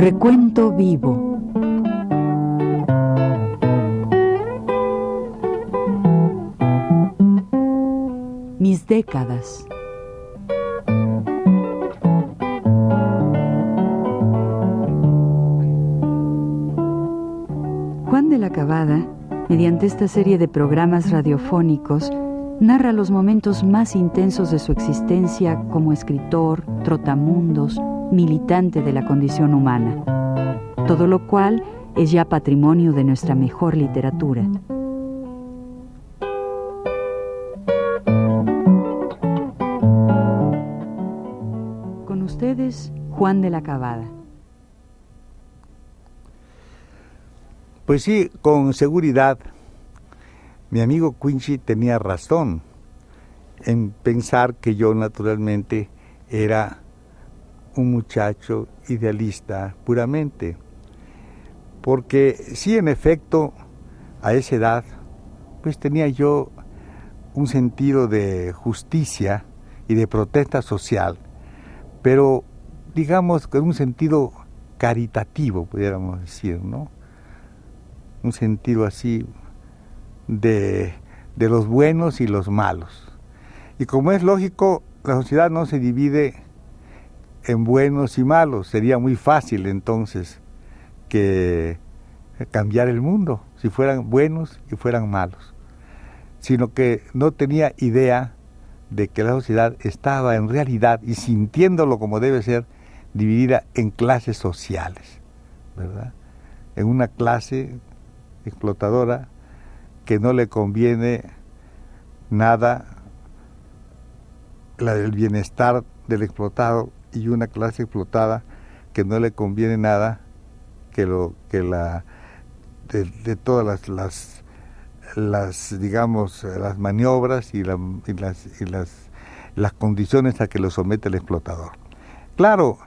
Recuento vivo. Mis décadas. Juan de la Cabada, mediante esta serie de programas radiofónicos, narra los momentos más intensos de su existencia como escritor, trotamundos, militante de la condición humana, todo lo cual es ya patrimonio de nuestra mejor literatura. Con ustedes, Juan de la Cabada. Pues sí, con seguridad, mi amigo Quincy tenía razón en pensar que yo naturalmente era un muchacho idealista puramente. Porque sí, en efecto, a esa edad, pues tenía yo un sentido de justicia y de protesta social, pero digamos con un sentido caritativo, pudiéramos decir, ¿no? Un sentido así de, de los buenos y los malos. Y como es lógico, la sociedad no se divide en buenos y malos. Sería muy fácil entonces que cambiar el mundo si fueran buenos y fueran malos. Sino que no tenía idea de que la sociedad estaba en realidad y sintiéndolo como debe ser dividida en clases sociales, ¿verdad? En una clase explotadora que no le conviene nada la del bienestar del explotado y una clase explotada que no le conviene nada que lo que la de, todas las, las, las digamos las maniobras y, las y las las condiciones a que lo somete el explotador. Claro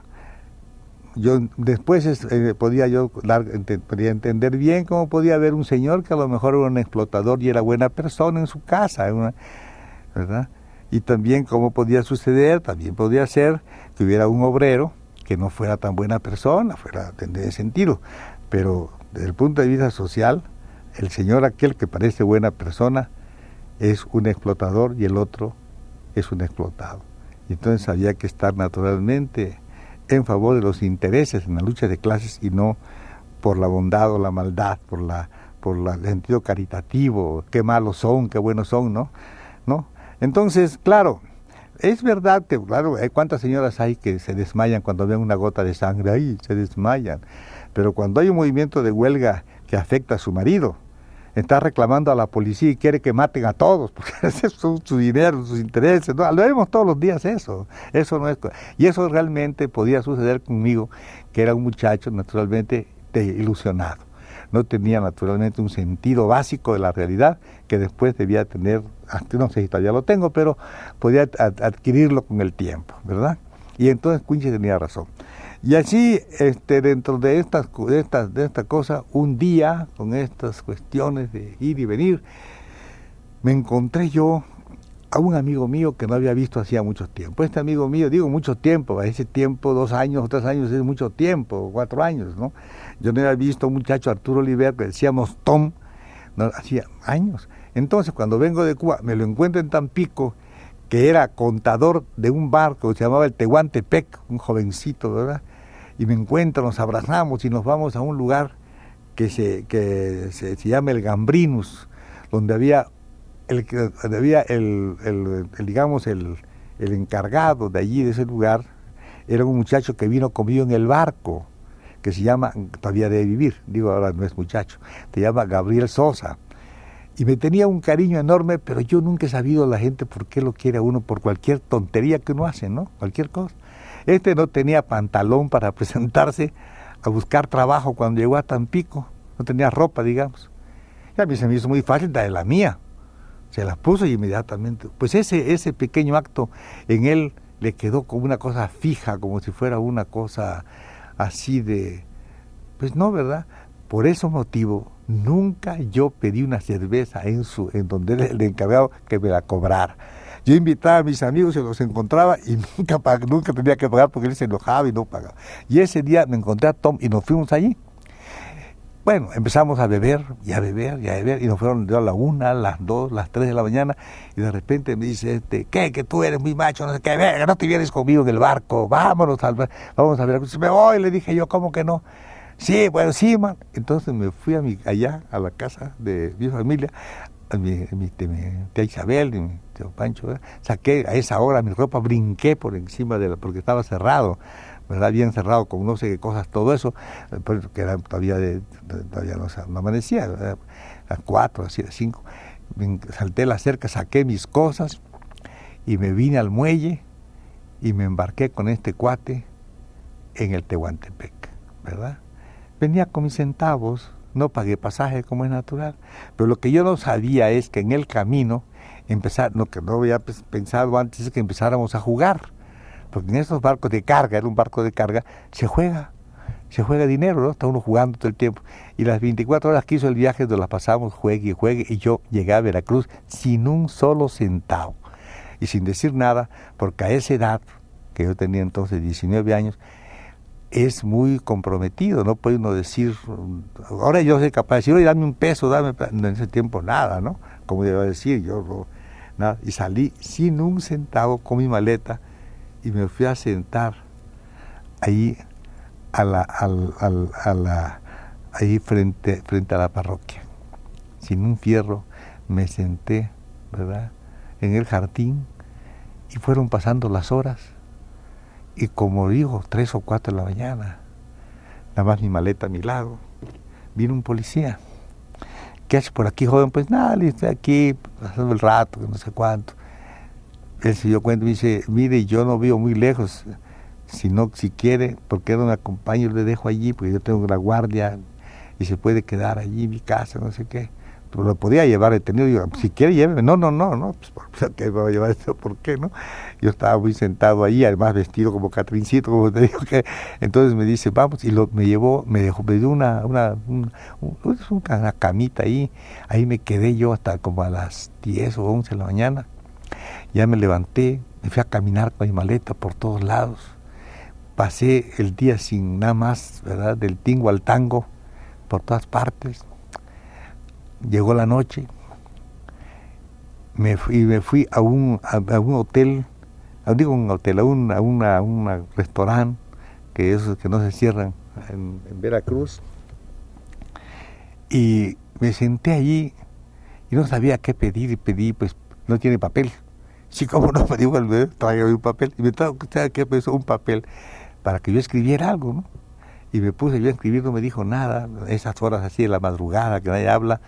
yo después eh, podía yo podía entender bien cómo podía haber un señor que a lo mejor era un explotador y era buena persona en su casa verdad y también cómo podía suceder también podía ser que hubiera un obrero que no fuera tan buena persona, fuera ese sentido, pero desde el punto de vista social, el señor aquel que parece buena persona es un explotador y el otro es un explotado. Entonces había que estar naturalmente en favor de los intereses en la lucha de clases y no por la bondad o la maldad, por la por el sentido caritativo, qué malos son, qué buenos son, ¿no? ¿No? Entonces, claro, es verdad que, claro, hay cuántas señoras hay que se desmayan cuando ven una gota de sangre, ahí se desmayan. Pero cuando hay un movimiento de huelga que afecta a su marido, está reclamando a la policía y quiere que maten a todos, porque ese es su, dinero, sus intereses. ¿no? Lo vemos todos los días eso. Eso no es. Y eso realmente podía suceder conmigo, que era un muchacho naturalmente ilusionado no tenía naturalmente un sentido básico de la realidad que después debía tener, no sé si todavía lo tengo, pero podía adquirirlo con el tiempo, ¿verdad? Y entonces Quincy tenía razón. Y así, este, dentro de estas, de estas, de esta cosa, un día, con estas cuestiones de ir y venir, me encontré yo a un amigo mío que no había visto hacía mucho tiempo. Este amigo mío, digo mucho tiempo, a ese tiempo, dos años, tres años es mucho tiempo, cuatro años, ¿no? Yo no había visto a un muchacho, Arturo Oliver, que decíamos Tom, no, hacía años. Entonces, cuando vengo de Cuba, me lo encuentro en Tampico, que era contador de un barco que se llamaba el Tehuantepec, un jovencito, ¿verdad? Y me encuentro, nos abrazamos y nos vamos a un lugar que se, que se, llama el Gambrinus, donde había el, donde había el, el digamos, el, el encargado de allí, de ese lugar, era un muchacho que vino conmigo en el barco que se llama, todavía debe vivir, digo ahora no es muchacho, se llama Gabriel Sosa. Y me tenía un cariño enorme, pero yo nunca he sabido la gente por qué lo quiere a uno, por cualquier tontería que uno hace, ¿no? Cualquier cosa. Este no tenía pantalón para presentarse a buscar trabajo cuando llegó a Tampico, no tenía ropa, digamos. Y a mí se me hizo muy fácil darle la mía. Se la puso y inmediatamente. Pues ese, ese pequeño acto en él le quedó como una cosa fija, como si fuera una cosa así de, pues no, ¿verdad? Por ese motivo, nunca yo pedí una cerveza en su, en donde el encargado que me la cobrara. Yo invitaba a mis amigos, se los encontraba y nunca, nunca tenía que pagar porque él se enojaba y no pagaba. Y ese día me encontré a Tom y nos fuimos allí. Bueno, empezamos a beber y a beber y a beber y nos fueron a la una, las dos, las tres de la mañana y de repente me dice este, ¿qué? Que tú eres muy macho, no sé qué, no te vienes conmigo en el barco, vámonos al vamos a ver, me voy, le dije yo, ¿cómo que no? Sí, bueno, sí, man. Entonces me fui a mi, allá, a la casa de mi familia, a mi, mi, tía Isabel, mi tío Pancho, saqué a esa hora mi ropa, brinqué por encima de la, porque estaba cerrado ¿verdad? Bien cerrado con no sé qué cosas, todo eso, eh, que era todavía, de, todavía no, amanecía, a las cuatro, así, a las cinco. Salté la cerca, saqué mis cosas y me vine al muelle y me embarqué con este cuate en el Tehuantepec, ¿verdad? Venía con mis centavos, no pagué pasaje como es natural, pero lo que yo no sabía es que en el camino empezar, lo que no había pensado antes es que empezáramos a jugar porque en estos barcos de carga, era un barco de carga, se juega, se juega dinero, ¿no? Está uno jugando todo el tiempo. Y las 24 horas que hizo el viaje, nos las pasamos, juegue y juegue, y yo llegué a Veracruz sin un solo centavo. Y sin decir nada, porque a esa edad, que yo tenía entonces 19 años, es muy comprometido, no puede uno decir, ahora yo soy capaz de decir, oye, dame un peso, dame, en ese tiempo nada, ¿no? Como iba a decir, yo nada, y salí sin un centavo con mi maleta, y me fui a sentar ahí a la, a la, ahí frente, frente a la parroquia. Sin un fierro me senté, ¿verdad? En el jardín y fueron pasando las horas y como digo, tres o cuatro de la mañana, nada más mi maleta a mi lado, vino un policía. ¿Qué hace por aquí, joven? Pues nada, estoy aquí pasando el rato, no sé cuánto él se dio cuenta y dice, mire, yo no vivo muy lejos, si no, si quiere, porque no me acompaño, le dejo allí, porque yo tengo la guardia y se puede quedar allí en mi casa, no sé qué. Pero lo podía llevar detenido, digo, si quiere lléveme, no, no, no, no, pues ¿por qué me va a llevar esto? ¿Por qué no? Yo estaba muy sentado ahí, además vestido como Catrincito, como te digo que, entonces me dice, vamos, y lo, me llevó, me dejó, me dio una, una, una camita ahí, ahí me quedé yo hasta como a las 10 o 11 de la mañana, ya me levanté, me fui a caminar con mi maleta por todos lados. Pasé el día sin nada más, ¿verdad? Del tingo al tango, por todas partes. Llegó la noche, me fui, me fui a un, a, un hotel, digo un hotel, a un, a una, un restaurante, que esos que no se cierran en, en Veracruz. Y me senté allí y no sabía qué pedir y pedí, pues no tiene papel. Sí, como no, me dijo el traía un papel. Y me trajo. Un papel para que yo escribiera algo, ¿no? Y me puse yo a escribir, no me dijo nada, esas horas así de la madrugada que nadie habla.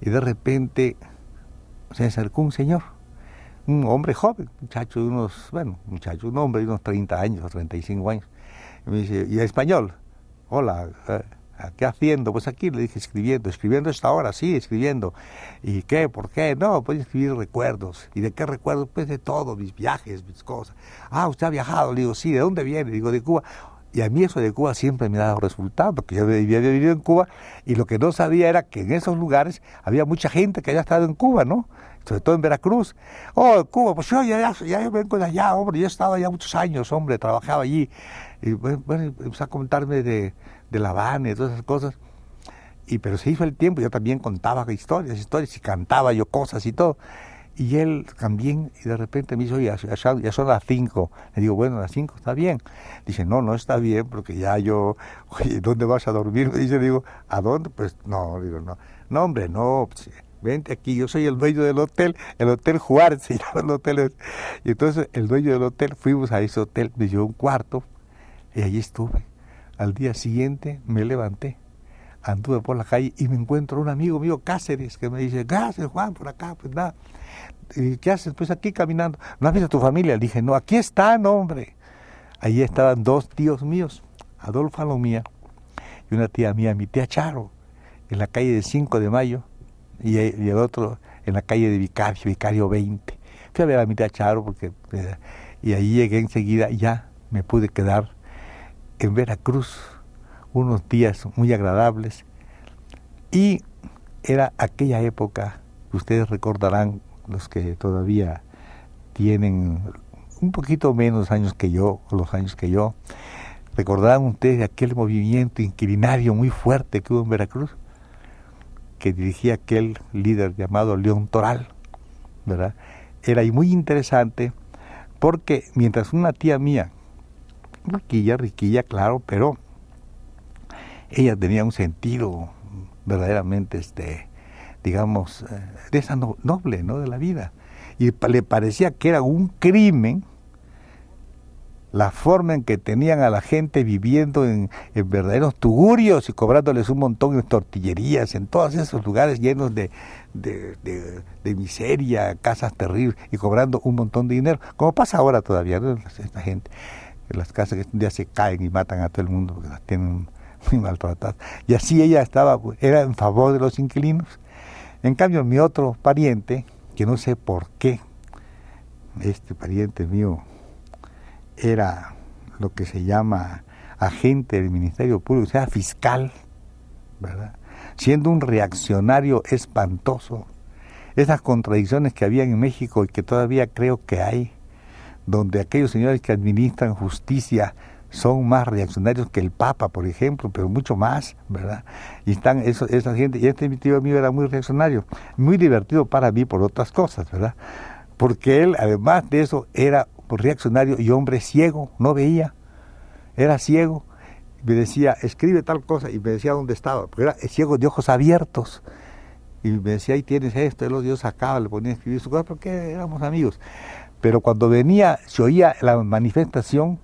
Y de repente se acercó un señor, un hombre joven, muchacho de unos, bueno, muchacho, un hombre de unos 30 años o 35 años. Y me dice, ¿y español? Hola, eh, ¿Qué haciendo? Pues aquí le dije escribiendo, escribiendo esta hora, sí, escribiendo. ¿Y qué? ¿Por qué? No, pues escribir recuerdos. ¿Y de qué recuerdos? Pues de todo, mis viajes, mis cosas. Ah, usted ha viajado. Le digo, sí, ¿de dónde viene? Digo, de Cuba. Y a mí eso de Cuba siempre me ha dado resultado, porque yo había vivido en Cuba y lo que no sabía era que en esos lugares había mucha gente que había estado en Cuba, ¿no? Sobre todo en Veracruz. Oh, Cuba, pues yo ya, ya, vengo de allá, hombre, yo he estado allá muchos años, hombre, trabajaba allí. Y bueno, empezó a comentarme de, de La Habana y todas esas cosas. Y, pero se hizo el tiempo, yo también contaba historias, historias, y cantaba yo cosas y todo. Y él también, y de repente me dijo, ya, ya, son las cinco. Le digo, bueno, las cinco está bien. Dice, no, no está bien, porque ya yo, oye, ¿dónde vas a dormir? Me dice, digo, ¿a dónde? Pues no, digo, no. No, hombre, no, pues, vente aquí, yo soy el dueño del hotel, el Hotel Juárez se llama el hotel. Y entonces el dueño del hotel, fuimos a ese hotel, me dio un cuarto, y allí estuve al día siguiente me levanté, anduve por la calle y me encuentro un amigo mío, Cáceres, que me dice, gracias Juan, por acá, pues nada. ¿Y qué haces? Pues aquí caminando. ¿No has visto a tu familia? Le dije, no, aquí están, hombre. Allí estaban dos tíos míos, Adolfo Alomía y una tía mía, mi tía Charo, en la calle de 5 de Mayo y, el otro en la calle de Vicario, Vicario 20. Fui a ver a mi tía Charo porque, eh, y ahí llegué enseguida y ya me pude quedar en Veracruz, unos días muy agradables, y era aquella época, ustedes recordarán, los que todavía tienen un poquito menos años que yo, los años que yo, recordarán ustedes aquel movimiento inquilinario muy fuerte que hubo en Veracruz, que dirigía aquel líder llamado León Toral, ¿verdad? Era muy interesante porque mientras una tía mía, riquilla, riquilla, claro, pero ella tenía un sentido verdaderamente, este, digamos, eh, de esa noble, ¿no? De la vida. Y le parecía que era un crimen la forma en que tenían a la gente viviendo en, verdaderos tugurios y cobrándoles un montón de tortillerías, en todos esos lugares llenos de, de, miseria, casas terribles, y cobrando un montón de dinero, como pasa ahora todavía, ¿no? esta gente, las casas que un día se caen y matan a todo el mundo porque las tienen muy maltratadas. Y así ella estaba, era en favor de los inquilinos. En cambio, mi otro pariente, que no sé por qué, este pariente mío, era lo que se llama agente del Ministerio Público, o sea, fiscal. Siendo un reaccionario espantoso. Esas contradicciones que había en México y que todavía creo que hay, donde aquellos señores que administran justicia son más reaccionarios que el Papa, por ejemplo, pero mucho más, ¿verdad? Y están eso, esa gente, y este mi tío mío era muy reaccionario, muy divertido para mí por otras cosas, ¿verdad? Porque él, además de eso, era reaccionario y hombre ciego, no veía, era ciego. Me decía, escribe tal cosa, y me decía dónde estaba, porque era ciego de ojos abiertos. Y me decía, ahí tienes esto, y los dios sacaba, le ponía a escribir su cosa, porque éramos amigos. Pero cuando venía, se oía la manifestación,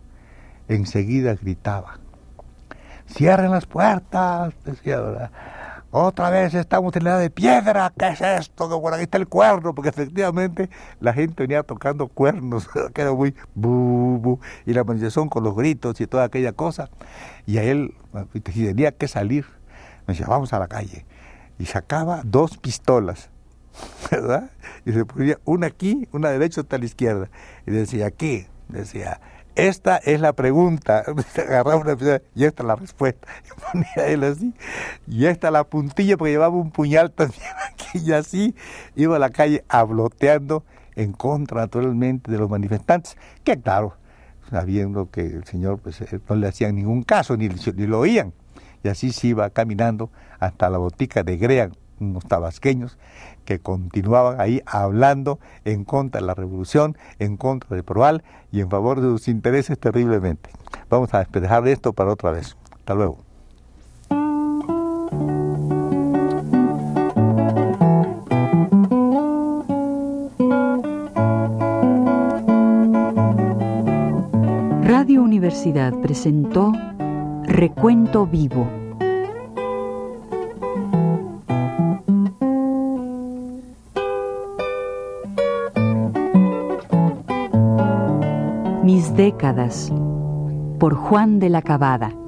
enseguida gritaba, cierren las puertas, decía, ¿verdad? Otra vez estamos en la de piedra, ¿qué es esto? Que por aquí está el cuerno, porque efectivamente la gente venía tocando cuernos, que era muy bu, bu, y la manifestación con los gritos y toda aquella cosa. Y a él, si tenía que salir, me decía, vamos a la calle. Y sacaba dos pistolas, ¿verdad? Y se ponía una aquí, una derecha, otra a la izquierda. Y decía, ¿qué? Decía, esta es la pregunta. Agarraba una y esta es la respuesta. Y ponía él así. Y esta la puntilla porque llevaba un puñal también aquí y así. Iba a la calle abloteando en contra naturalmente de los manifestantes. Que claro, sabiendo que el señor pues, eh, no le hacían ningún caso, ni, ni lo oían. Y así se iba caminando hasta la botica de Grean, unos tabasqueños, que continuaban ahí hablando en contra de la revolución, en contra de Proal y en favor de sus intereses terriblemente. Vamos a despejar esto para otra vez. Hasta luego. Radio Universidad presentó Recuento Vivo décadas por Juan de la Cabada.